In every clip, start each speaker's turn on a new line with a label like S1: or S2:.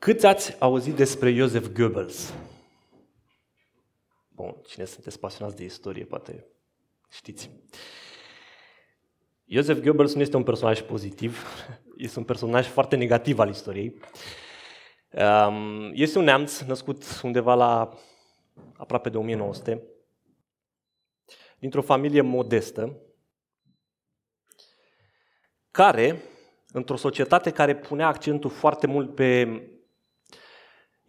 S1: Câți ați auzit despre Joseph Goebbels? Bun, cine sunteți pasionați de istorie, poate știți. Joseph Goebbels nu este un personaj pozitiv, este un personaj foarte negativ al istoriei. Um, este un neamț născut undeva la aproape de 1900, dintr-o familie modestă, care, într-o societate care punea accentul foarte mult pe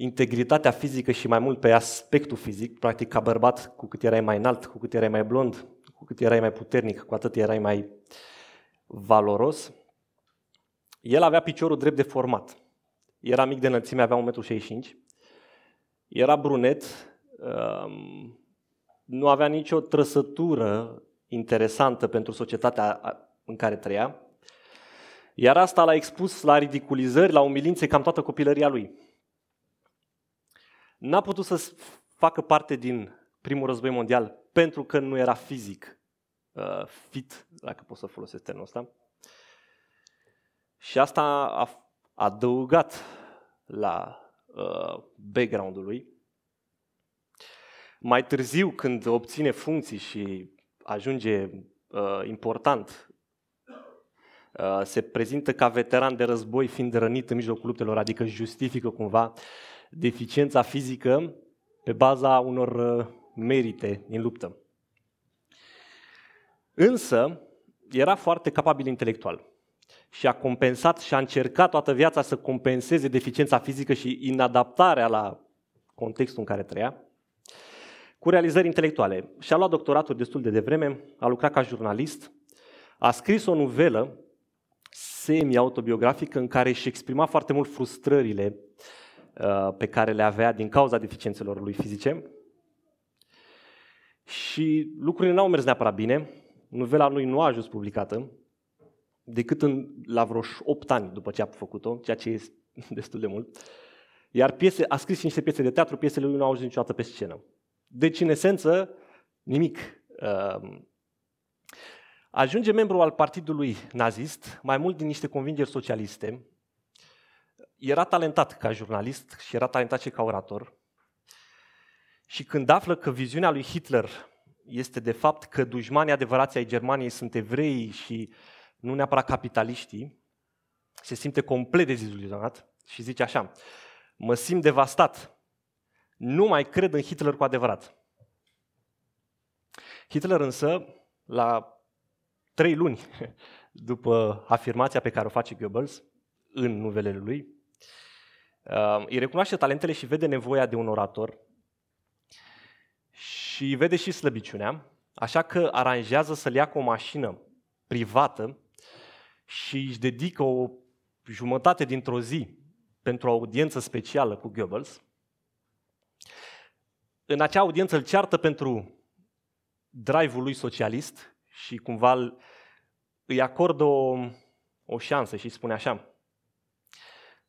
S1: integritatea fizică și mai mult pe aspectul fizic, practic ca bărbat, cu cât erai mai înalt, cu cât erai mai blond, cu cât erai mai puternic, cu atât erai mai valoros, el avea piciorul drept de format. Era mic de înălțime, avea 1,65 m, era brunet, um, nu avea nicio trăsătură interesantă pentru societatea în care trăia, iar asta l-a expus la ridiculizări, la umilințe cam toată copilăria lui. N-a putut să facă parte din primul război mondial pentru că nu era fizic uh, fit, dacă pot să folosesc termenul ăsta. Și asta a adăugat la uh, background-ul lui. Mai târziu, când obține funcții și ajunge uh, important, uh, se prezintă ca veteran de război fiind rănit în mijlocul luptelor, adică justifică cumva deficiența fizică pe baza unor uh, merite în luptă. Însă, era foarte capabil intelectual și a compensat și a încercat toată viața să compenseze deficiența fizică și inadaptarea la contextul în care trăia, cu realizări intelectuale. Și-a luat doctoratul destul de devreme, a lucrat ca jurnalist, a scris o novelă semi-autobiografică în care își exprima foarte mult frustrările uh, pe care le avea din cauza deficiențelor lui fizice. Și lucrurile n-au mers neapărat bine. Novela lui nu a ajuns publicată, decât în, la vreo 8 ani după ce a făcut-o, ceea ce este destul de mult. Iar piese, a scris și niște piese de teatru, piesele lui nu au ajuns niciodată pe scenă. Deci, în esență, nimic. Um, ajunge membru al partidului nazist, mai mult din niște convingeri socialiste. Era talentat ca jurnalist și era talentat și ca orator. Și când află că viziunea lui Hitler este de fapt că dușmanii adevărați ai Germaniei sunt evrei și nu neapărat capitaliștii, se simte complet deziluzionat și zice așa, mă simt devastat, nu mai cred în Hitler cu adevărat. Hitler însă, la trei luni după afirmația pe care o face Goebbels în nuvelele lui, uh, îi recunoaște talentele și vede nevoia de un orator și vede și slăbiciunea, așa că aranjează să-l ia cu o mașină privată și își dedică o jumătate dintr-o zi pentru o audiență specială cu Goebbels. În acea audiență îl ceartă pentru drive-ul lui socialist și cumva îi acordă o, o șansă și spune așa,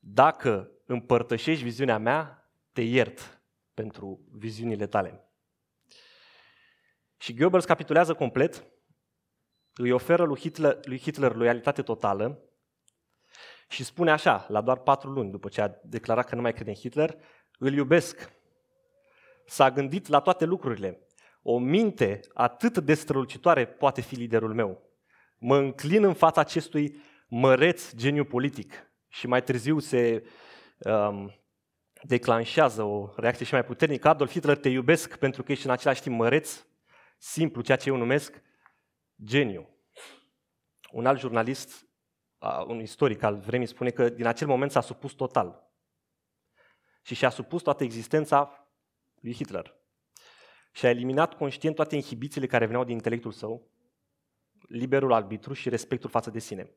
S1: dacă împărtășești viziunea mea, te iert pentru viziunile tale. Și Goebbels capitulează complet îi oferă lui Hitler, lui Hitler loialitate totală și spune așa, la doar patru luni după ce a declarat că nu mai crede în Hitler, îl iubesc. S-a gândit la toate lucrurile. O minte atât de strălucitoare poate fi liderul meu. Mă înclin în fața acestui măreț geniu politic. Și mai târziu se um, declanșează o reacție și mai puternică. Adolf Hitler, te iubesc pentru că ești în același timp măreț, simplu, ceea ce eu numesc geniu. Un alt jurnalist, un istoric al vremii, spune că din acel moment s-a supus total. Și și-a supus toată existența lui Hitler. Și a eliminat conștient toate inhibițiile care veneau din intelectul său, liberul arbitru și respectul față de sine.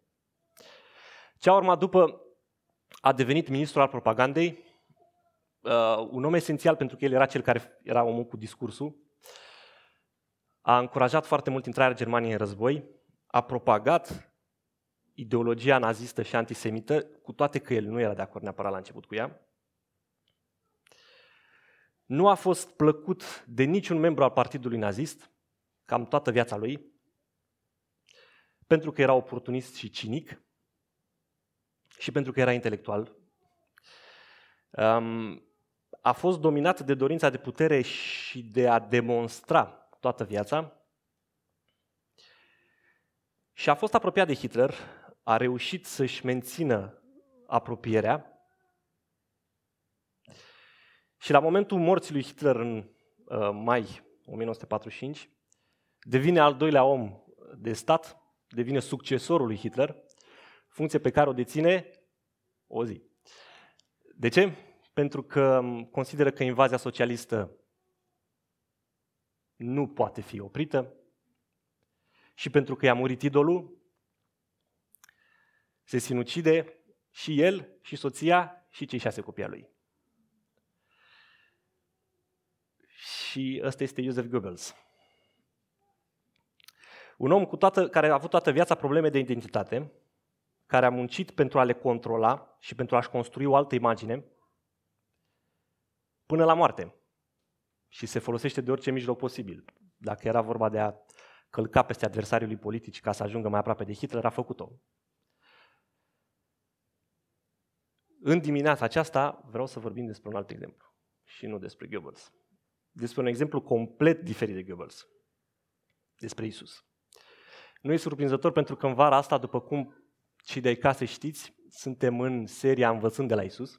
S1: Ce a urmat după a devenit ministru al propagandei, uh, un om esențial pentru că el era cel care era omul cu discursul, a încurajat foarte mult intrarea Germaniei în război, a propagat ideologia nazistă și antisemită, cu toate că el nu era de acord neapărat la început cu ea. Nu a fost plăcut de niciun membru al partidului nazist, cam toată viața lui, pentru că era oportunist și cinic și pentru că era intelectual. um, a fost dominat de dorința de putere și de a demonstra toată viața și a fost apropiat de Hitler, a reușit să-și mențină apropierea și la momentul morții lui Hitler în uh, mai 1945 devine al doilea om de stat, devine succesorul lui Hitler, funcție pe care o deține o zi. De ce? Pentru că consideră că invazia socialistă nu poate fi oprită și pentru că i-a murit idolul, se sinucide și el, și soția, și cei șase copii al lui. Și ăsta este Joseph Goebbels. Un om cu toată, care a avut toată viața probleme de identitate, care a muncit pentru a le controla și pentru a-și construi o altă imagine, până la moarte. Și se folosește de orice mijloc posibil. Dacă era vorba de a călca peste adversariul lui politici ca să ajungă mai aproape de Hitler, a făcut-o. În dimineața aceasta vreau să vorbim despre un alt exemplu și nu despre Goebbels. Despre un exemplu complet diferit de Goebbels. Despre Isus. Nu e surprinzător pentru că în vara asta, după cum cei de case știți, suntem în seria Învățând de la Isus.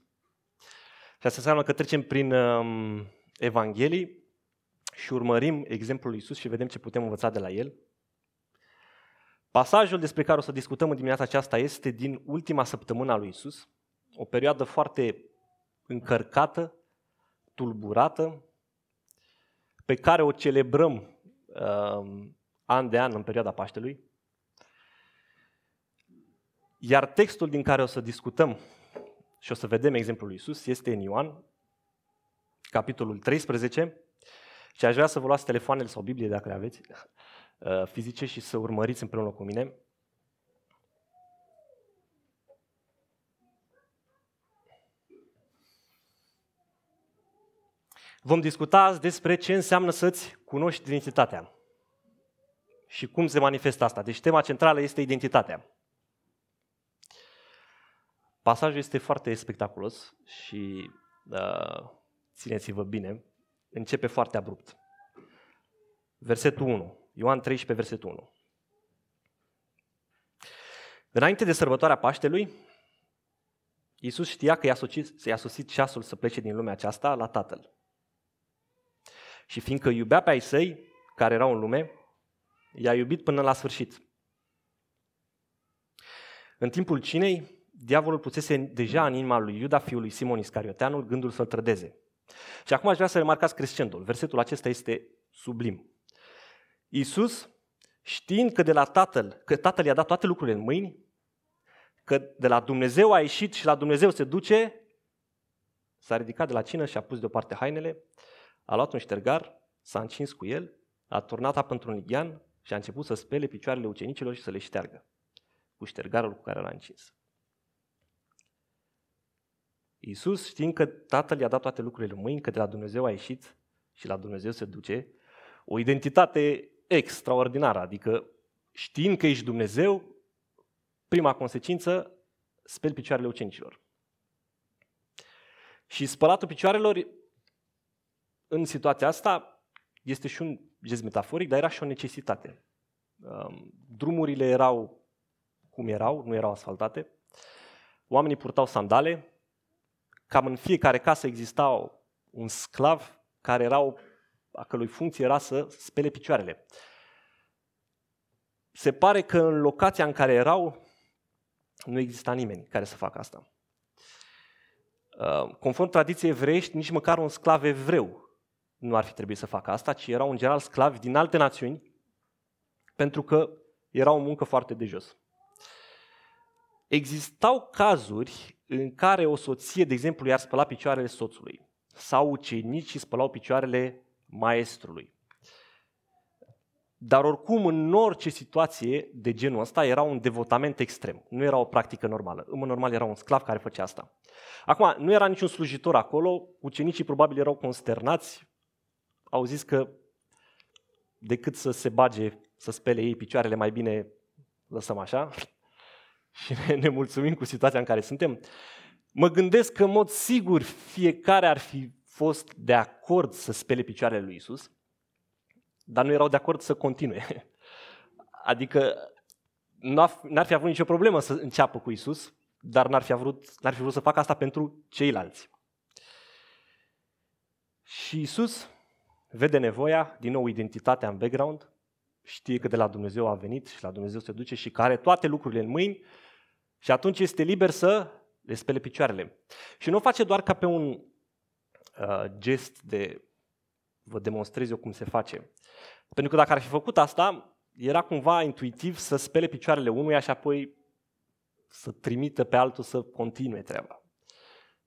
S1: Și asta înseamnă că trecem prin um, Evanghelii și urmărim exemplul lui Isus și vedem ce putem învăța de la el. Pasajul despre care o să discutăm în dimineața aceasta este din ultima săptămână a lui Isus, o perioadă foarte încărcată, tulburată, pe care o celebrăm uh, an de an în perioada Paștelui. Iar textul din care o să discutăm și o să vedem exemplul lui Isus este în Ioan, capitolul 13. Și aș vrea să vă luați telefoanele sau Biblie, dacă le aveți, uh, fizice și să urmăriți împreună cu mine. Vom discuta azi despre ce înseamnă să-ți cunoști identitatea și cum se manifestă asta. Deci tema centrală este identitatea. Pasajul este foarte spectaculos și uh, țineți-vă bine, începe foarte abrupt. Versetul 1, Ioan 13, versetul 1. Înainte de sărbătoarea Paștelui, Iisus știa că i-a sosit, i-a sosit ceasul să plece din lumea aceasta la Tatăl. Și fiindcă iubea pe ai săi, care erau în lume, i-a iubit până la sfârșit. În timpul cinei, diavolul pusese deja în inima lui Iuda, fiul lui Simon Iscarioteanul, gândul să-l trădeze. Și acum aș vrea să remarcați crescendul. Versetul acesta este sublim. Iisus, știind că de la Tatăl, că Tatăl i-a dat toate lucrurile în mâini, că de la Dumnezeu a ieșit și la Dumnezeu se duce, s-a ridicat de la cină și a pus deoparte hainele, a luat un ștergar, s-a încins cu el, a turnat apă într-un lighean și a început să spele picioarele ucenicilor și să le șteargă cu ștergarul cu care l-a încins. Iisus, știind că Tatăl i-a dat toate lucrurile în mâini, că de la Dumnezeu a ieșit și la Dumnezeu se duce, o identitate extraordinară, adică știind că ești Dumnezeu, prima consecință, speli picioarele ucenicilor. Și spălatul picioarelor, în situația asta, este și un gest metaforic, dar era și o necesitate. Um, drumurile erau cum erau, nu erau asfaltate. Oamenii purtau sandale, cam în fiecare casă exista un sclav care era o, a cărui funcție era să spele picioarele. Se pare că în locația în care erau nu exista nimeni care să facă asta. Uh, conform tradiției evreiești, nici măcar un sclav evreu nu ar fi trebuit să facă asta, ci erau în general sclavi din alte națiuni, pentru că era o muncă foarte de jos. Existau cazuri în care o soție, de exemplu, i-ar spăla picioarele soțului sau ucenicii spălau picioarele maestrului. Dar oricum, în orice situație de genul ăsta, era un devotament extrem. Nu era o practică normală. În mod normal era un sclav care făcea asta. Acum, nu era niciun slujitor acolo, ucenicii probabil erau consternați, au zis că decât să se bage, să spele ei picioarele, mai bine lăsăm așa, și ne, ne mulțumim cu situația în care suntem. Mă gândesc că în mod sigur fiecare ar fi fost de acord să spele picioarele lui Isus, dar nu erau de acord să continue. Adică n-ar fi avut nicio problemă să înceapă cu Isus, dar n-ar fi, vrut, n-ar fi vrut să facă asta pentru ceilalți. Și Isus vede nevoia, din nou identitatea în background, știe că de la Dumnezeu a venit și la Dumnezeu se duce și care toate lucrurile în mâini și atunci este liber să le spele picioarele. Și nu o face doar ca pe un uh, gest de vă demonstrez eu cum se face. Pentru că dacă ar fi făcut asta, era cumva intuitiv să spele picioarele unuia și apoi să trimită pe altul să continue treaba.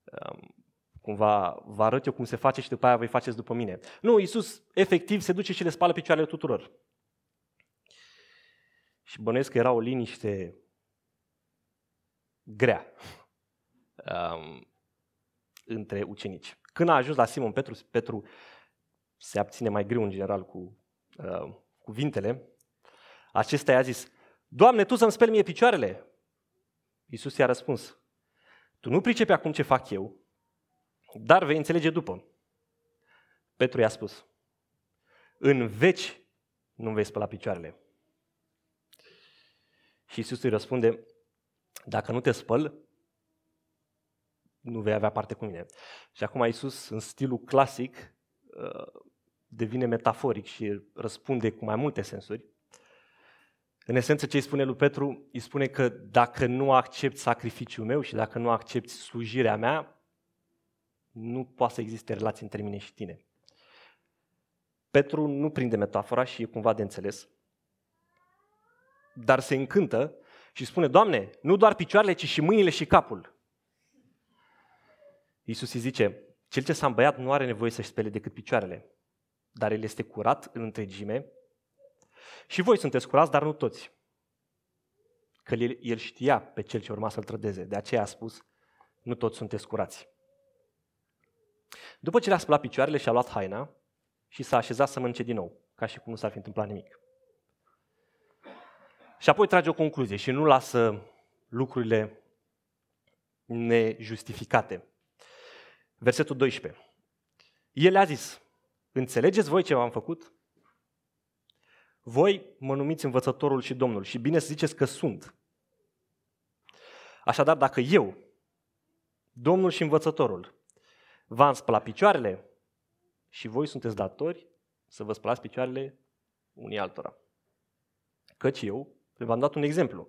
S1: Um, cumva vă arăt eu cum se face și după aia voi faceți după mine. Nu, Iisus efectiv se duce și le spală picioarele tuturor. Și bănuiesc că era o liniște grea um, între ucenici. Când a ajuns la Simon Petru, Petru se abține mai greu în general cu uh, cuvintele, acesta i-a zis, Doamne, Tu să-mi speli mie picioarele? Iisus i-a răspuns, Tu nu pricepi acum ce fac eu, dar vei înțelege după. Petru i-a spus, În veci nu vei spăla picioarele. Și Iisus îi răspunde, dacă nu te spăl, nu vei avea parte cu mine. Și acum Iisus, în stilul clasic, uh, devine metaforic și răspunde cu mai multe sensuri. În esență, ce îi spune lui Petru? Îi spune că dacă nu accepti sacrificiul meu și dacă nu accepti slujirea mea, nu poate să existe relație între mine și tine. Petru nu prinde metafora și e cumva de înțeles, dar se încântă și spune, Doamne, nu doar picioarele, ci și mâinile și capul. Iisus îi zice, cel ce s-a îmbăiat nu are nevoie să-și spele decât picioarele, dar el este curat în întregime. Și voi sunteți curați, dar nu toți. Că el, el știa pe cel ce urma să-l trădeze. De aceea a spus, nu toți sunteți curați. După ce le-a spălat picioarele și a luat haina și s-a așezat să mănânce din nou, ca și cum nu s-ar fi întâmplat nimic. Și apoi trage o concluzie și nu lasă lucrurile nejustificate. Versetul 12. El a zis, înțelegeți voi ce v-am făcut? Voi mă numiți învățătorul și Domnul și bine să ziceți că sunt. Așadar, dacă eu, Domnul și învățătorul, v-am spălat picioarele și voi sunteți datori să vă spălați picioarele unii altora. Căci eu v-am dat un exemplu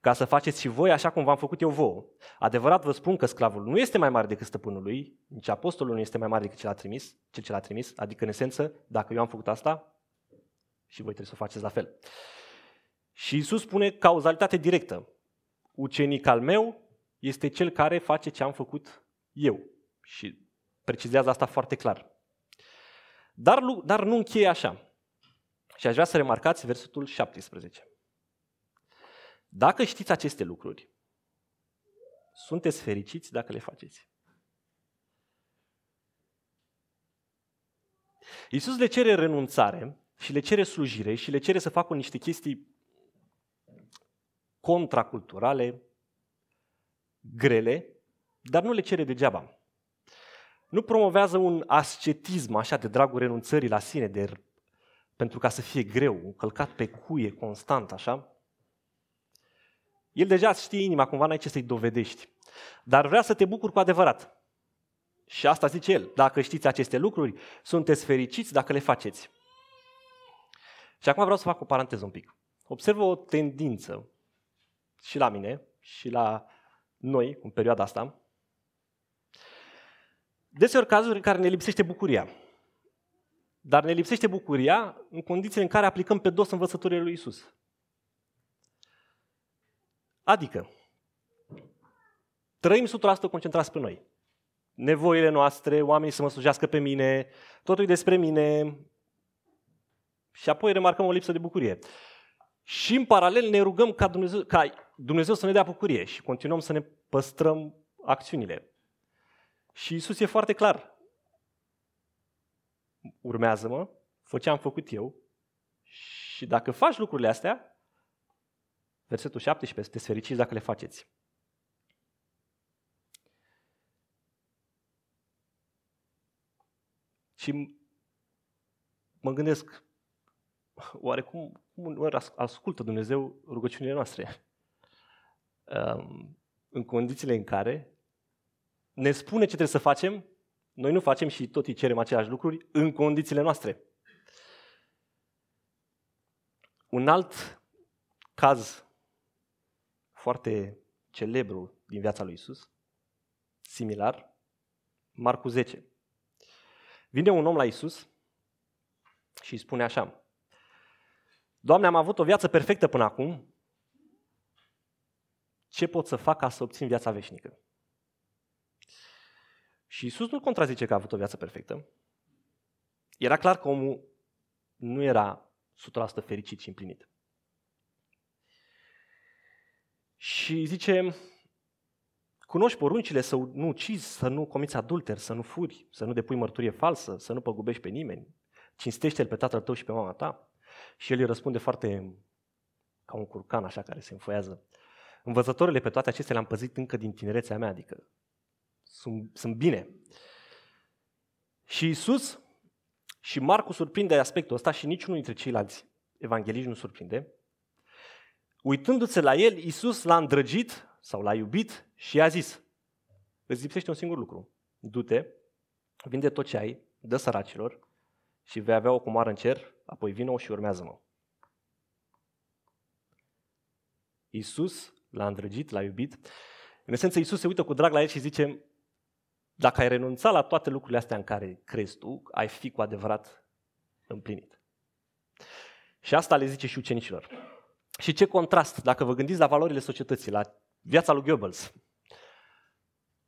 S1: ca să faceți și voi așa cum v-am făcut eu vouă. Adevărat vă spun că sclavul nu este mai mare decât stăpânul lui, nici apostolul nu este mai mare decât cel, a trimis, cel ce l-a trimis, adică în esență, dacă eu am făcut asta, și voi trebuie să o faceți la fel. Și Isus spune cauzalitate directă. Ucenic al meu este cel care face ce am făcut eu. Și precizează asta foarte clar. Dar, dar nu încheie așa. Și aș vrea să remarcați versetul 17. Dacă știți aceste lucruri, sunteți fericiți dacă le faceți. Iisus le cere renunțare și le cere slujire și le cere să facă niște chestii contraculturale, grele, dar nu le cere degeaba. Nu promovează un ascetism așa de dragul renunțării la sine, de, pentru ca să fie greu, călcat pe cuie constant, așa, el deja știe inima, cumva n-ai ce să-i dovedești. Dar vrea să te bucuri cu adevărat. Și asta zice el. Dacă știți aceste lucruri, sunteți fericiți dacă le faceți. Și acum vreau să fac o paranteză un pic. Observă o tendință și la mine și la noi în perioada asta. Deseori cazuri în care ne lipsește bucuria. Dar ne lipsește bucuria în condițiile în care aplicăm pe dos învățăturile lui Isus. Adică, trăim 100% concentrați pe noi. Nevoile noastre, oamenii să mă slujească pe mine, totul e despre mine. Și apoi remarcăm o lipsă de bucurie. Și în paralel ne rugăm ca Dumnezeu, ca Dumnezeu să ne dea bucurie și continuăm să ne păstrăm acțiunile. Și Isus e foarte clar. Urmează-mă, fă ce am făcut eu și dacă faci lucrurile astea, Versetul 17, sunteți fericiți dacă le faceți. Și mă gândesc, oare cum, cum ascultă Dumnezeu rugăciunile noastre? În condițiile în care ne spune ce trebuie să facem, noi nu facem și tot îi cerem aceleași lucruri în condițiile noastre. Un alt caz foarte celebru din viața lui Isus, similar, Marcu 10. Vine un om la Isus și îi spune așa, Doamne, am avut o viață perfectă până acum, ce pot să fac ca să obțin viața veșnică? Și Isus nu contrazice că a avut o viață perfectă. Era clar că omul nu era 100% fericit și împlinit. Și zice, cunoști poruncile să nu ucizi, să nu comiți adulter, să nu furi, să nu depui mărturie falsă, să nu păgubești pe nimeni, cinstește-l pe tatăl tău și pe mama ta. Și el îi răspunde foarte ca un curcan așa care se înfoiază. Învățătorile pe toate acestea le-am păzit încă din tinerețea mea, adică sunt, sunt bine. Și Isus și Marcu surprinde aspectul ăsta și niciunul dintre ceilalți evangeliști nu surprinde. Uitându-se la el, Isus l-a îndrăgit sau l-a iubit și i-a zis, îți lipsește un singur lucru. Du-te, vinde tot ce ai, dă săracilor și vei avea o comoară în cer, apoi vină și urmează-mă. Isus l-a îndrăgit, l-a iubit. În esență, Isus se uită cu drag la el și zice, dacă ai renunțat la toate lucrurile astea în care crezi tu, ai fi cu adevărat împlinit. Și asta le zice și ucenicilor. Și ce contrast, dacă vă gândiți la valorile societății, la viața lui Goebbels,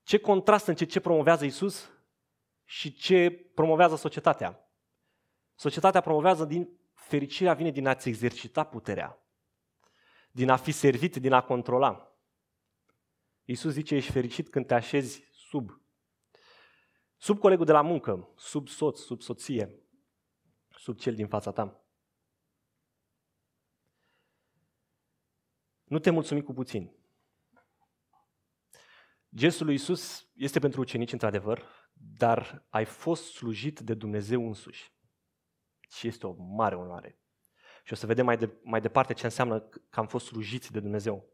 S1: ce contrast în ce, ce promovează Isus și ce promovează societatea. Societatea promovează din fericirea vine din a-ți exercita puterea, din a fi servit, din a controla. Isus zice, ești fericit când te așezi sub Sub colegul de la muncă, sub soț, sub soție, sub cel din fața ta. Nu te mulțumi cu puțin. Gestul lui Isus este pentru ucenici, într-adevăr, dar ai fost slujit de Dumnezeu însuși. Și este o mare onoare. Și o să vedem mai, de, mai departe ce înseamnă că am fost slujiți de Dumnezeu.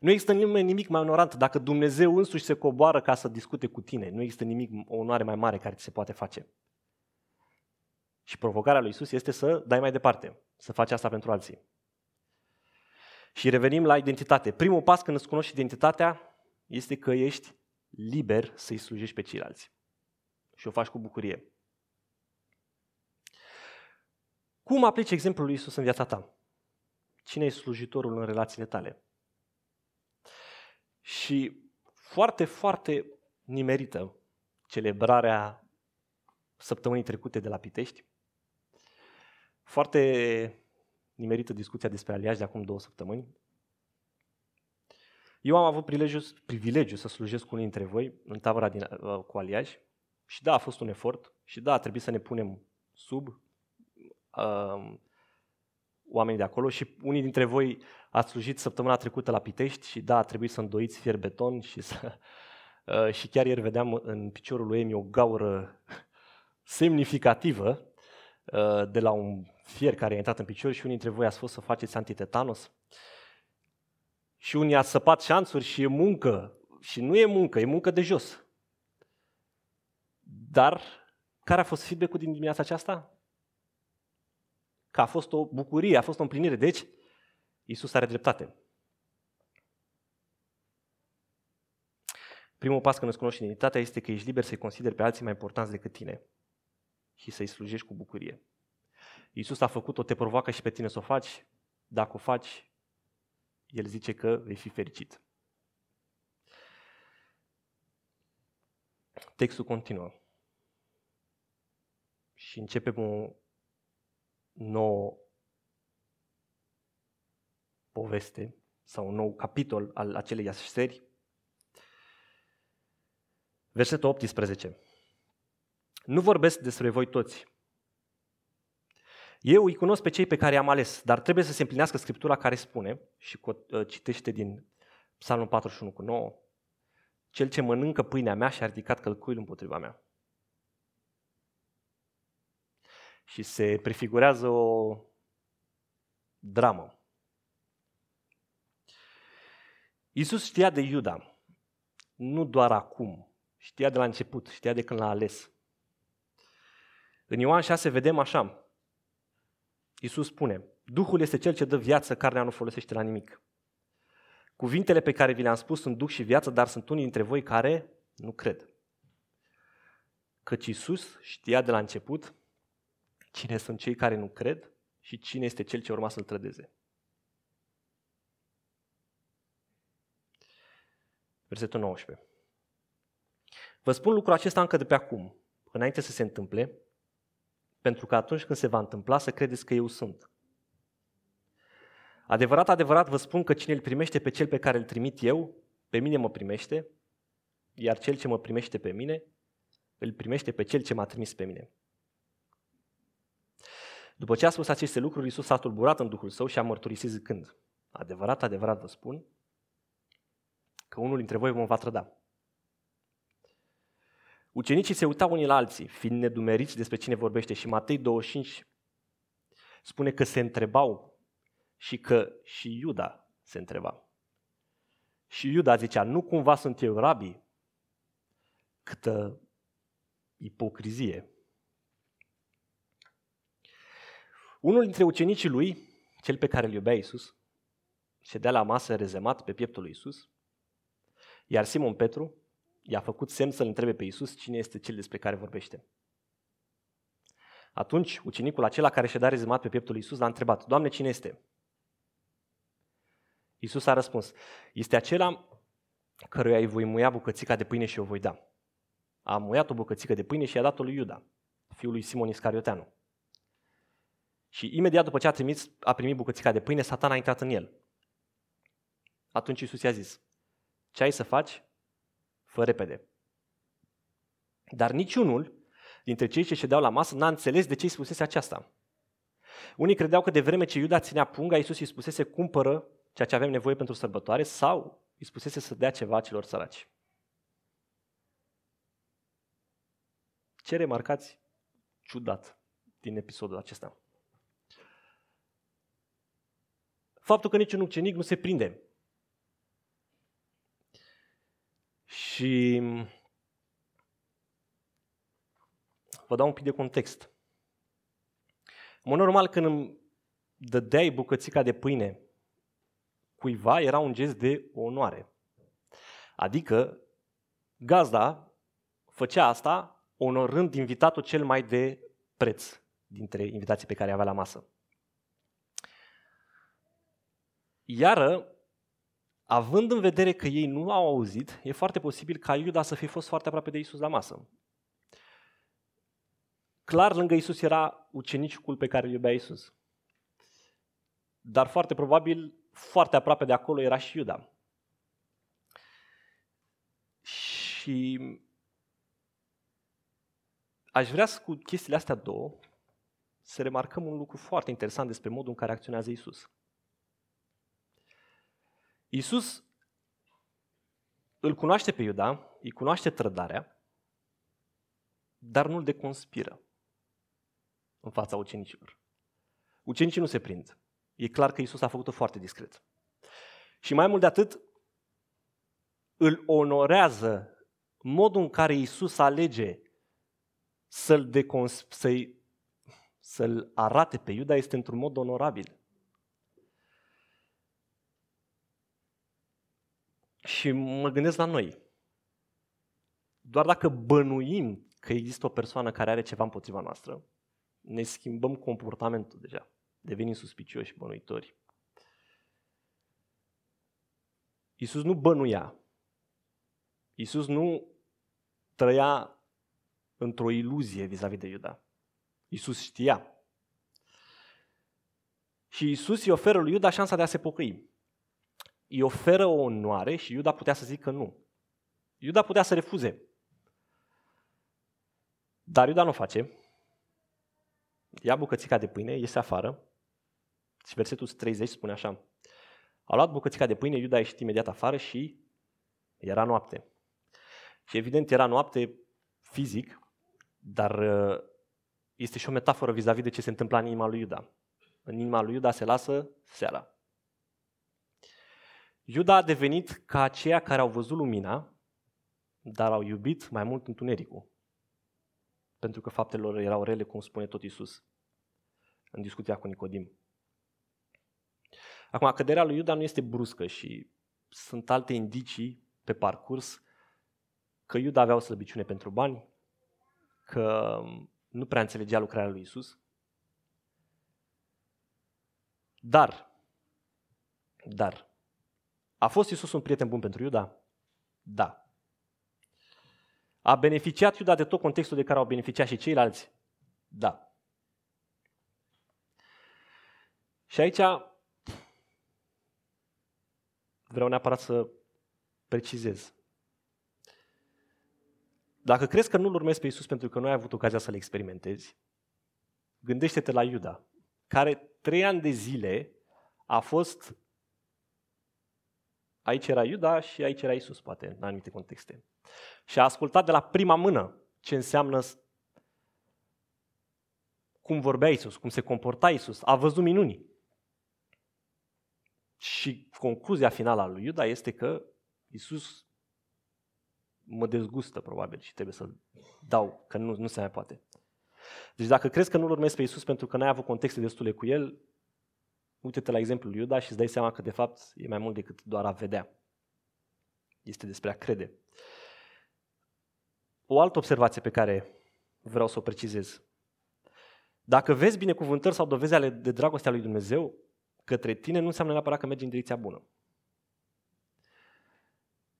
S1: Nu există nimeni nimic mai onorant dacă Dumnezeu însuși se coboară ca să discute cu tine. Nu există nimic, o onoare mai mare care ți se poate face. Și provocarea lui Isus este să dai mai departe, să faci asta pentru alții. Și revenim la identitate. Primul pas când îți cunoști identitatea este că ești liber să-i slujești pe ceilalți. Și o faci cu bucurie. Cum aplici exemplul lui Isus în viața ta? Cine e slujitorul în relațiile tale? Și foarte, foarte nimerită celebrarea săptămânii trecute de la Pitești. Foarte nimerită discuția despre aliași de acum două săptămâni. Eu am avut privilegiu, privilegiu să slujesc cu unii dintre voi în tabăra din, uh, cu aliași și da, a fost un efort și da, a trebuit să ne punem sub uh, oamenii de acolo și unii dintre voi ați slujit săptămâna trecută la Pitești și da, a trebuit să îndoiți fier beton și să... Uh, și chiar ieri vedeam în piciorul lui Emi o gaură semnificativă uh, de la un fier care a intrat în picior și unii dintre voi ați fost să faceți antitetanos. Și unii ați săpat șanțuri și e muncă. Și nu e muncă, e muncă de jos. Dar care a fost feedback-ul din dimineața aceasta? că a fost o bucurie, a fost o împlinire. Deci, Isus are dreptate. Primul pas când îți cunoști identitatea este că ești liber să-i consideri pe alții mai importanți decât tine și să-i slujești cu bucurie. Isus a făcut-o, te provoacă și pe tine să o faci. Dacă o faci, El zice că vei fi fericit. Textul continuă. Și începem o nouă poveste sau un nou capitol al acelei așezeri. Versetul 18. Nu vorbesc despre voi toți. Eu îi cunosc pe cei pe care i-am ales, dar trebuie să se împlinească Scriptura care spune, și uh, citește din Psalmul 41 cu 9, Cel ce mănâncă pâinea mea și-a ridicat călcuiul împotriva mea. și se prefigurează o dramă. Iisus știa de Iuda, nu doar acum, știa de la început, știa de când l-a ales. În Ioan 6 vedem așa, Iisus spune, Duhul este cel ce dă viață, carnea nu folosește la nimic. Cuvintele pe care vi le-am spus sunt duc și viață, dar sunt unii dintre voi care nu cred. Căci Iisus știa de la început cine sunt cei care nu cred și cine este cel ce urma să-l trădeze. Versetul 19. Vă spun lucrul acesta încă de pe acum, înainte să se întâmple, pentru că atunci când se va întâmpla să credeți că eu sunt. Adevărat, adevărat vă spun că cine îl primește pe cel pe care îl trimit eu, pe mine mă primește, iar cel ce mă primește pe mine, îl primește pe cel ce m-a trimis pe mine. După ce a spus aceste lucruri, Iisus s-a tulburat în Duhul Său și a mărturisit zicând, adevărat, adevărat vă spun, că unul dintre voi mă va trăda. Ucenicii se uitau unii la alții, fiind nedumeriți despre cine vorbește și Matei 25 spune că se întrebau și că și Iuda se întreba. Și Iuda zicea, nu cumva sunt eu rabi? Câtă ipocrizie. Unul dintre ucenicii lui, cel pe care îl iubea Iisus, ședea la masă rezemat pe pieptul lui Iisus, iar Simon Petru i-a făcut semn să-l întrebe pe Iisus cine este cel despre care vorbește. Atunci, ucenicul acela care ședea rezemat pe pieptul lui Iisus l-a întrebat, Doamne, cine este? Iisus a răspuns, este acela căruia îi voi muia bucățica de pâine și o voi da. A muiat o bucățică de pâine și i-a dat-o lui Iuda, fiul lui Simon Iscarioteanu. Și imediat după ce a, trimis, a primit bucățica de pâine, satan a intrat în el. Atunci Iisus i-a zis, ce ai să faci? Fă repede. Dar niciunul dintre cei ce ședeau la masă n-a înțeles de ce îi spusese aceasta. Unii credeau că de vreme ce Iuda ținea punga, Iisus îi spusese cumpără ceea ce avem nevoie pentru sărbătoare sau îi spusese să dea ceva celor săraci. Ce remarcați ciudat din episodul acesta? Faptul că niciun ucenic nu se prinde. Și vă dau un pic de context. În mod normal, când îmi dădeai bucățica de pâine cuiva, era un gest de onoare. Adică, gazda făcea asta onorând invitatul cel mai de preț dintre invitații pe care avea la masă. Iară, având în vedere că ei nu au auzit, e foarte posibil ca Iuda să fi fost foarte aproape de Isus la masă. Clar, lângă Isus era ucenicul pe care îl iubea Isus. Dar foarte probabil, foarte aproape de acolo era și Iuda. Și aș vrea cu chestiile astea două să remarcăm un lucru foarte interesant despre modul în care acționează Isus. Isus îl cunoaște pe Iuda, îi cunoaște trădarea, dar nu-l deconspiră în fața ucenicilor. Ucenicii nu se prind. E clar că Isus a făcut-o foarte discret. Și mai mult de atât, îl onorează modul în care Isus alege să-l, decons- să-i, să-l arate pe Iuda este într-un mod onorabil. Și mă gândesc la noi. Doar dacă bănuim că există o persoană care are ceva împotriva noastră, ne schimbăm comportamentul deja. Devenim suspicioși și bănuitori. Iisus nu bănuia. Iisus nu trăia într-o iluzie vis-a-vis de Iuda. Iisus știa. Și Iisus îi oferă lui Iuda șansa de a se pocăi îi oferă o onoare și Iuda putea să zică nu. Iuda putea să refuze. Dar Iuda nu face. Ia bucățica de pâine, iese afară. Și versetul 30 spune așa. A luat bucățica de pâine, Iuda a ieșit imediat afară și era noapte. Și evident era noapte fizic, dar uh, este și o metaforă vis-a-vis de ce se întâmplă în inima lui Iuda. În inima lui Iuda se lasă seara. Iuda a devenit ca aceia care au văzut lumina, dar au iubit mai mult întunericul. Pentru că faptele lor erau rele, cum spune tot Isus în discuția cu Nicodim. Acum, căderea lui Iuda nu este bruscă și sunt alte indicii pe parcurs că Iuda avea o slăbiciune pentru bani, că nu prea înțelegea lucrarea lui Isus. Dar, dar, a fost Isus un prieten bun pentru Iuda? Da. A beneficiat Iuda de tot contextul de care au beneficiat și ceilalți? Da. Și aici vreau neapărat să precizez. Dacă crezi că nu-L urmezi pe Iisus pentru că nu ai avut ocazia să-L experimentezi, gândește-te la Iuda, care trei ani de zile a fost Aici era Iuda și aici era Isus, poate, în anumite contexte. Și a ascultat de la prima mână ce înseamnă cum vorbea Isus, cum se comporta Isus. A văzut minuni. Și concluzia finală a lui Iuda este că Isus mă dezgustă probabil și trebuie să-l dau, că nu, nu se mai poate. Deci dacă crezi că nu-L urmezi pe Isus pentru că n-ai avut contexte destule cu El, uite-te la exemplul lui Iuda și îți dai seama că de fapt e mai mult decât doar a vedea. Este despre a crede. O altă observație pe care vreau să o precizez. Dacă vezi binecuvântări sau dovezi ale de dragostea lui Dumnezeu către tine, nu înseamnă neapărat că mergi în direcția bună.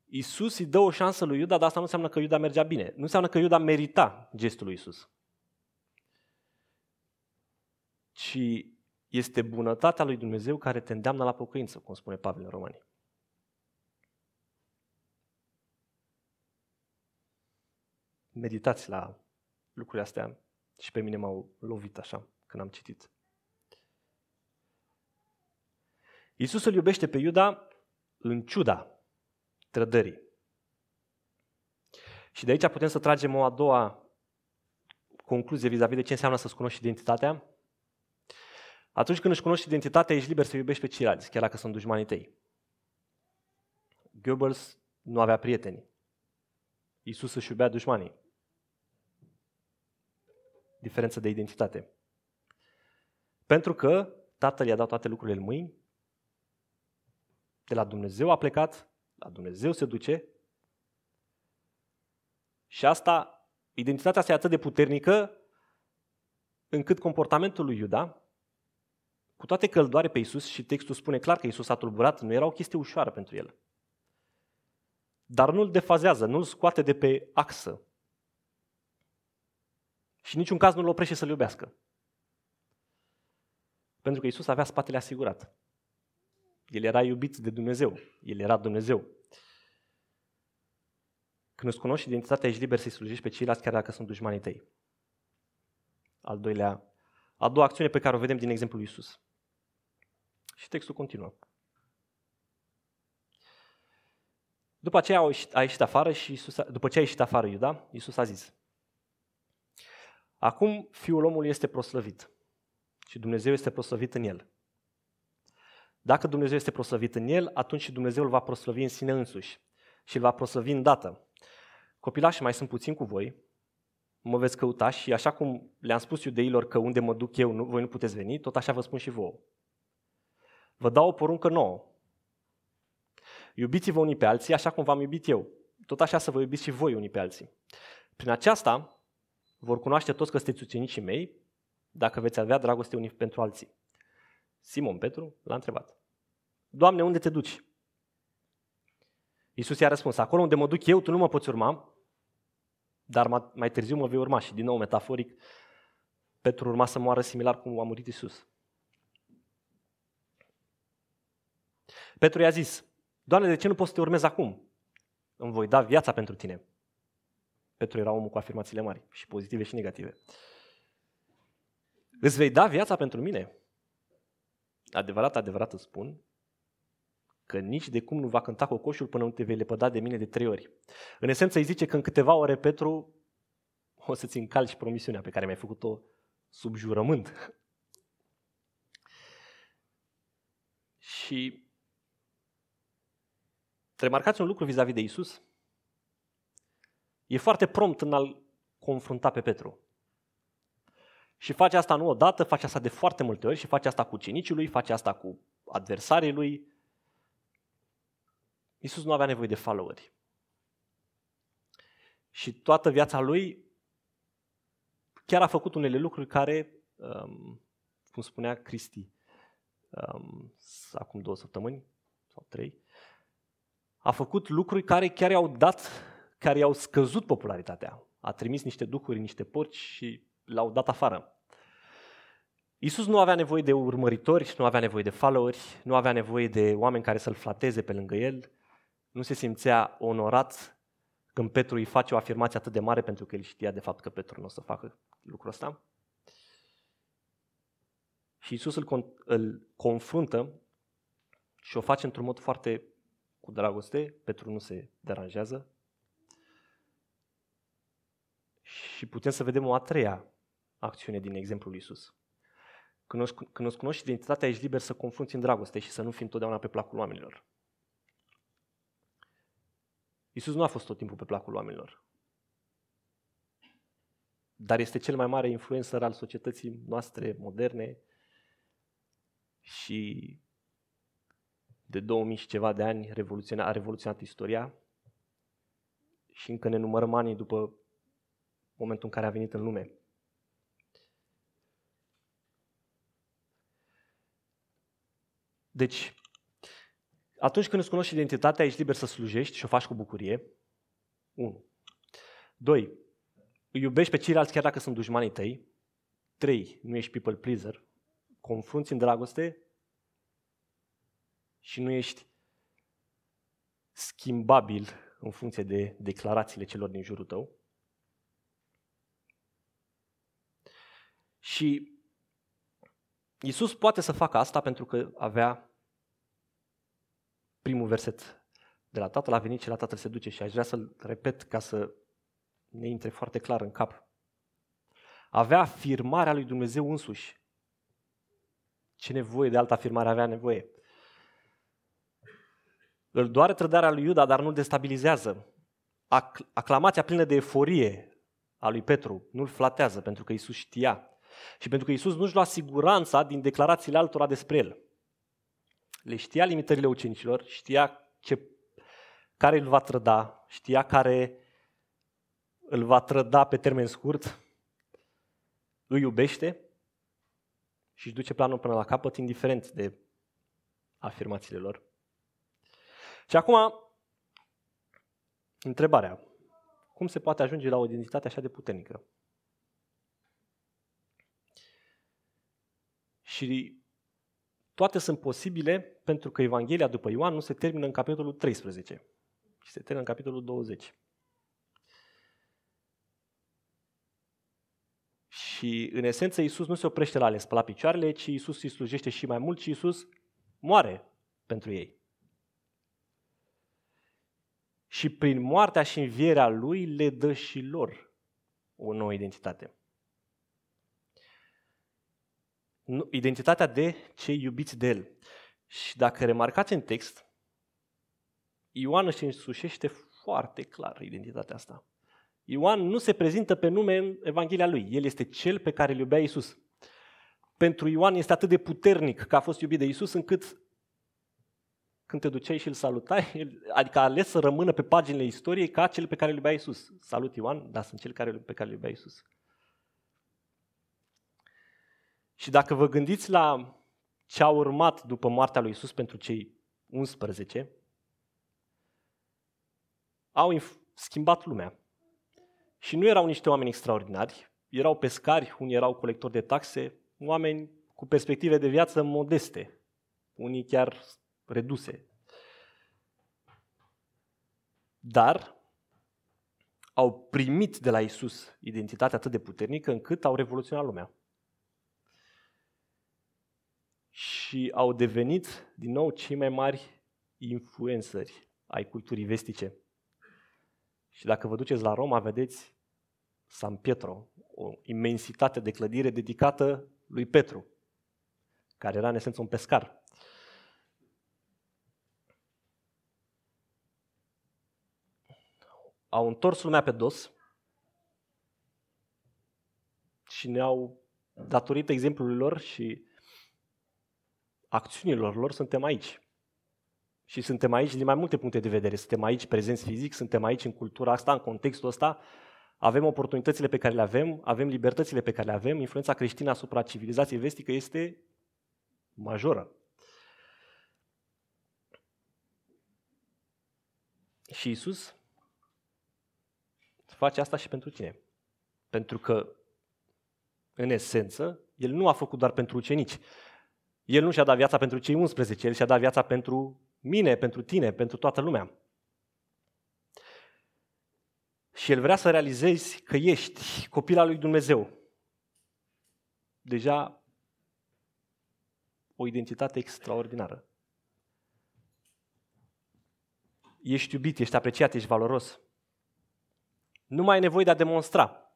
S1: Isus îi dă o șansă lui Iuda, dar asta nu înseamnă că Iuda mergea bine. Nu înseamnă că Iuda merita gestul lui Isus. Ci este bunătatea lui Dumnezeu care te îndeamnă la pocăință, cum spune Pavel în Romani. Meditați la lucrurile astea și pe mine m-au lovit așa când am citit. Iisus îl iubește pe Iuda în ciuda trădării. Și de aici putem să tragem o a doua concluzie vis-a-vis de ce înseamnă să-ți cunoști identitatea. Atunci când își cunoști identitatea, ești liber să iubești pe ceilalți, chiar dacă sunt dușmanii tăi. Goebbels nu avea prieteni. Iisus își iubea dușmanii. Diferență de identitate. Pentru că Tatăl i-a dat toate lucrurile în mâini, de la Dumnezeu a plecat, la Dumnezeu se duce și asta, identitatea asta e atât de puternică încât comportamentul lui Iuda, cu toate că îl doare pe Isus și textul spune clar că Isus a tulburat, nu era o chestie ușoară pentru el. Dar nu-l defazează, nu-l scoate de pe axă. Și în niciun caz nu-l oprește să-l iubească. Pentru că Isus avea spatele asigurat. El era iubit de Dumnezeu. El era Dumnezeu. Când îți cunoști identitatea, ești liber să-i slujești pe ceilalți chiar dacă sunt dușmanii tăi. Al doilea, a doua acțiune pe care o vedem din exemplul lui Isus. Și textul continuă. După aceea a ieșit, a ieșit afară și Iisus, după ce a ieșit afară Iuda, Iisus a zis, Acum Fiul omului este proslăvit și Dumnezeu este proslăvit în el. Dacă Dumnezeu este proslăvit în el, atunci și Dumnezeu îl va proslăvi în sine însuși și îl va proslăvi îndată. Copilașii mai sunt puțin cu voi, mă veți căuta și așa cum le-am spus iudeilor că unde mă duc eu, nu, voi nu puteți veni, tot așa vă spun și vouă. Vă dau o poruncă nouă. Iubiți-vă unii pe alții așa cum v-am iubit eu. Tot așa să vă iubiți și voi unii pe alții. Prin aceasta vor cunoaște toți că sunteți ucenicii mei dacă veți avea dragoste unii pentru alții. Simon Petru l-a întrebat. Doamne, unde te duci? Iisus i-a răspuns, acolo unde mă duc eu, tu nu mă poți urma, dar mai târziu mă vei urma. Și din nou, metaforic, Petru urma să moară similar cum a murit Iisus. Petru i-a zis, Doamne, de ce nu poți să te urmezi acum? Îmi voi da viața pentru tine. Petru era omul cu afirmațiile mari, și pozitive și negative. Îți vei da viața pentru mine? adevărat, adevărat îți spun, că nici de cum nu va cânta cocoșul până nu te vei lepăda de mine de trei ori. În esență îi zice că în câteva ore, Petru, o să-ți încalci promisiunea pe care mi-ai făcut-o sub jurământ. Și remarcați un lucru vis-a-vis de Isus. E foarte prompt în a-l confrunta pe Petru. Și face asta nu odată, face asta de foarte multe ori și face asta cu cinicii lui, face asta cu adversarii lui. Isus nu avea nevoie de followeri. Și toată viața lui chiar a făcut unele lucruri care, um, cum spunea Cristi um, acum două săptămâni sau trei, a făcut lucruri care chiar i-au dat, care i-au scăzut popularitatea. A trimis niște duhuri, niște porci și l-au dat afară. Isus nu avea nevoie de urmăritori, nu avea nevoie de followeri, nu avea nevoie de oameni care să-l flateze pe lângă el, nu se simțea onorat când Petru îi face o afirmație atât de mare pentru că el știa de fapt că Petru nu o să facă lucrul ăsta. Și Isus îl, îl confruntă și o face într-un mod foarte cu dragoste, Petru nu se deranjează. Și putem să vedem o a treia acțiune din exemplul lui Isus. Când îți, când îți cunoști identitatea, ești liber să confrunți în dragoste și să nu fii întotdeauna pe placul oamenilor. Isus nu a fost tot timpul pe placul oamenilor. Dar este cel mai mare influencer al societății noastre moderne și de 2000 și ceva de ani a revoluționat istoria și încă ne numărăm anii după momentul în care a venit în lume. Deci, atunci când îți cunoști identitatea, ești liber să slujești și o faci cu bucurie. 1. 2. Îi iubești pe ceilalți chiar dacă sunt dușmanii tăi. 3. Nu ești people pleaser. Confrunți în dragoste și nu ești schimbabil în funcție de declarațiile celor din jurul tău. Și Iisus poate să facă asta pentru că avea primul verset de la Tatăl a venit și la Tatăl se duce și aș vrea să-l repet ca să ne intre foarte clar în cap. Avea afirmarea lui Dumnezeu însuși. Ce nevoie de altă afirmare avea nevoie? Îl doare trădarea lui Iuda, dar nu-l destabilizează. Aclamația plină de eforie a lui Petru nu-l flatează, pentru că Isus știa. Și pentru că Isus nu-și lua siguranța din declarațiile altora despre el. Le știa limitările ucenicilor, știa ce, care îl va trăda, știa care îl va trăda pe termen scurt, îi iubește și își duce planul până la capăt, indiferent de afirmațiile lor. Și acum, întrebarea. Cum se poate ajunge la o identitate așa de puternică? Și toate sunt posibile pentru că Evanghelia după Ioan nu se termină în capitolul 13, ci se termină în capitolul 20. Și în esență Iisus nu se oprește la a le spăla picioarele, ci Iisus îi slujește și mai mult și Iisus moare pentru ei. Și prin moartea și învierea Lui le dă și lor o nouă identitate identitatea de cei iubiți de El. Și dacă remarcați în text, Ioan își însușește foarte clar identitatea asta. Ioan nu se prezintă pe nume în Evanghelia lui. El este cel pe care îl iubea Isus. Pentru Ioan este atât de puternic că a fost iubit de Isus încât când te duceai și îl salutai, adică a ales să rămână pe paginile istoriei ca cel pe care îl iubea Isus. Salut Ioan, dar sunt cel pe care îl iubea Isus. Și dacă vă gândiți la ce a urmat după moartea lui Isus pentru cei 11, au schimbat lumea. Și nu erau niște oameni extraordinari, erau pescari, unii erau colectori de taxe, oameni cu perspective de viață modeste, unii chiar reduse. Dar au primit de la Isus identitatea atât de puternică încât au revoluționat lumea și au devenit din nou cei mai mari influenceri ai culturii vestice. Și dacă vă duceți la Roma, vedeți San Pietro, o, o imensitate de clădire dedicată lui Petru, care era în esență un pescar. Au întors lumea pe dos și ne-au, datorită exemplului lor și acțiunilor lor, suntem aici. Și suntem aici din mai multe puncte de vedere. Suntem aici prezenți fizic, suntem aici în cultura asta, în contextul ăsta, avem oportunitățile pe care le avem, avem libertățile pe care le avem, influența creștină asupra civilizației vestică este majoră. Și Isus face asta și pentru tine. Pentru că, în esență, El nu a făcut doar pentru ucenici. El nu și-a dat viața pentru cei 11, El și-a dat viața pentru mine, pentru tine, pentru toată lumea. Și El vrea să realizezi că ești copil al lui Dumnezeu. Deja o identitate extraordinară. Ești iubit, ești apreciat, ești valoros. Nu mai ai nevoie de a demonstra.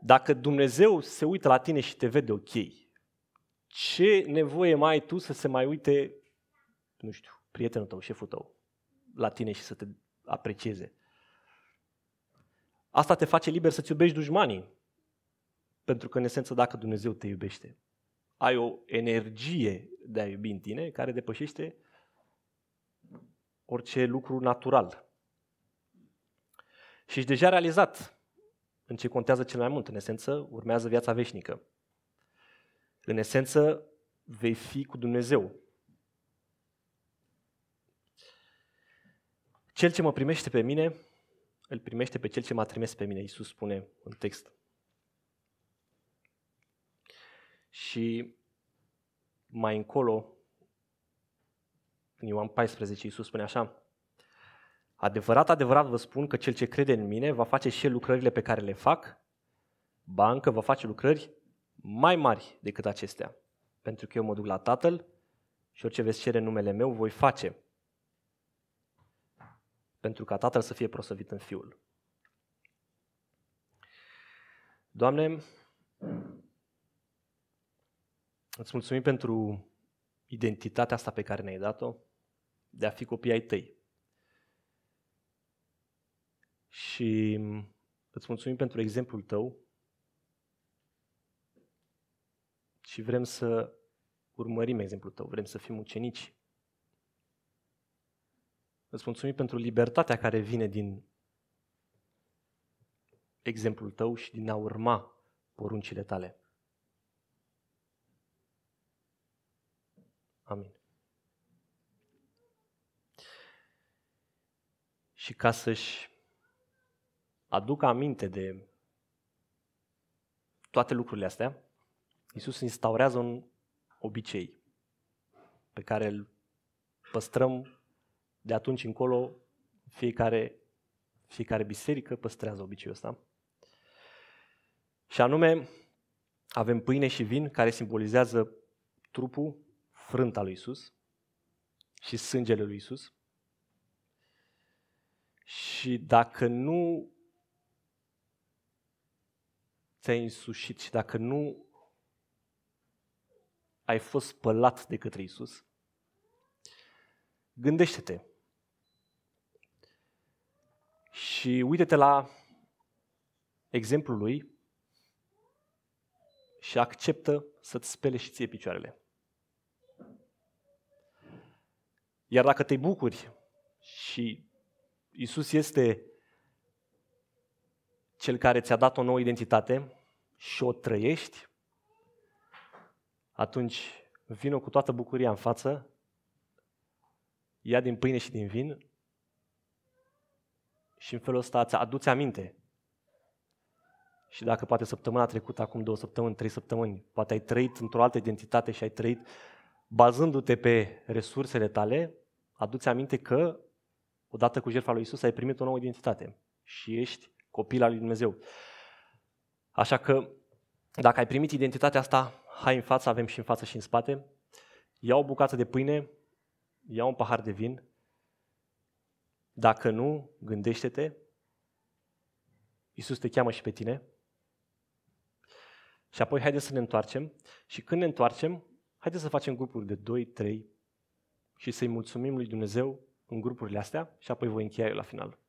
S1: Dacă Dumnezeu se uită la tine și te vede ok, ce nevoie mai ai tu să se mai uite, nu știu, prietenul tău, șeful tău, la tine și să te aprecieze? Asta te face liber să-ți iubești dușmanii. Pentru că, în esență, dacă Dumnezeu te iubește, ai o energie de a iubi în tine care depășește orice lucru natural. Și ești deja realizat în ce contează cel mai mult. În esență, urmează viața veșnică. În esență, vei fi cu Dumnezeu. Cel ce mă primește pe mine, îl primește pe cel ce m-a trimis pe mine, Iisus spune în text. Și mai încolo, în Ioan 14, Iisus spune așa, Adevărat, adevărat vă spun că cel ce crede în mine va face și el lucrările pe care le fac, ba încă va face lucrări mai mari decât acestea. Pentru că eu mă duc la Tatăl și orice veți cere în numele meu voi face. Pentru ca Tatăl să fie prosăvit în Fiul. Doamne, îți mulțumim pentru identitatea asta pe care ne-ai dat-o, de a fi copii ai tăi. Și îți mulțumim pentru exemplul tău și vrem să urmărim exemplul tău, vrem să fim ucenici. Îți mulțumim pentru libertatea care vine din exemplul tău și din a urma poruncile tale. Amin. Și ca să-și aducă aminte de toate lucrurile astea, Iisus instaurează un obicei pe care îl păstrăm de atunci încolo, fiecare, fiecare biserică păstrează obiceiul ăsta. Și anume, avem pâine și vin care simbolizează trupul frânt al lui Isus și sângele lui Isus. Și dacă nu ți-ai însușit și dacă nu ai fost spălat de către Isus, gândește-te și uite-te la exemplul lui și acceptă să-ți spele și ție picioarele. Iar dacă te bucuri și Isus este cel care ți-a dat o nouă identitate și o trăiești, atunci vină cu toată bucuria în față, ia din pâine și din vin și în felul ăsta îți aduți aminte. Și dacă poate săptămâna trecută, acum două săptămâni, trei săptămâni, poate ai trăit într-o altă identitate și ai trăit bazându-te pe resursele tale, aduți aminte că odată cu jertfa lui Isus ai primit o nouă identitate și ești copil al lui Dumnezeu. Așa că dacă ai primit identitatea asta, hai în față, avem și în față și în spate, ia o bucată de pâine, ia un pahar de vin, dacă nu, gândește-te, Iisus te cheamă și pe tine. Și apoi haideți să ne întoarcem. Și când ne întoarcem, haideți să facem grupuri de 2, 3 și să-i mulțumim lui Dumnezeu în grupurile astea și apoi voi încheia eu la final.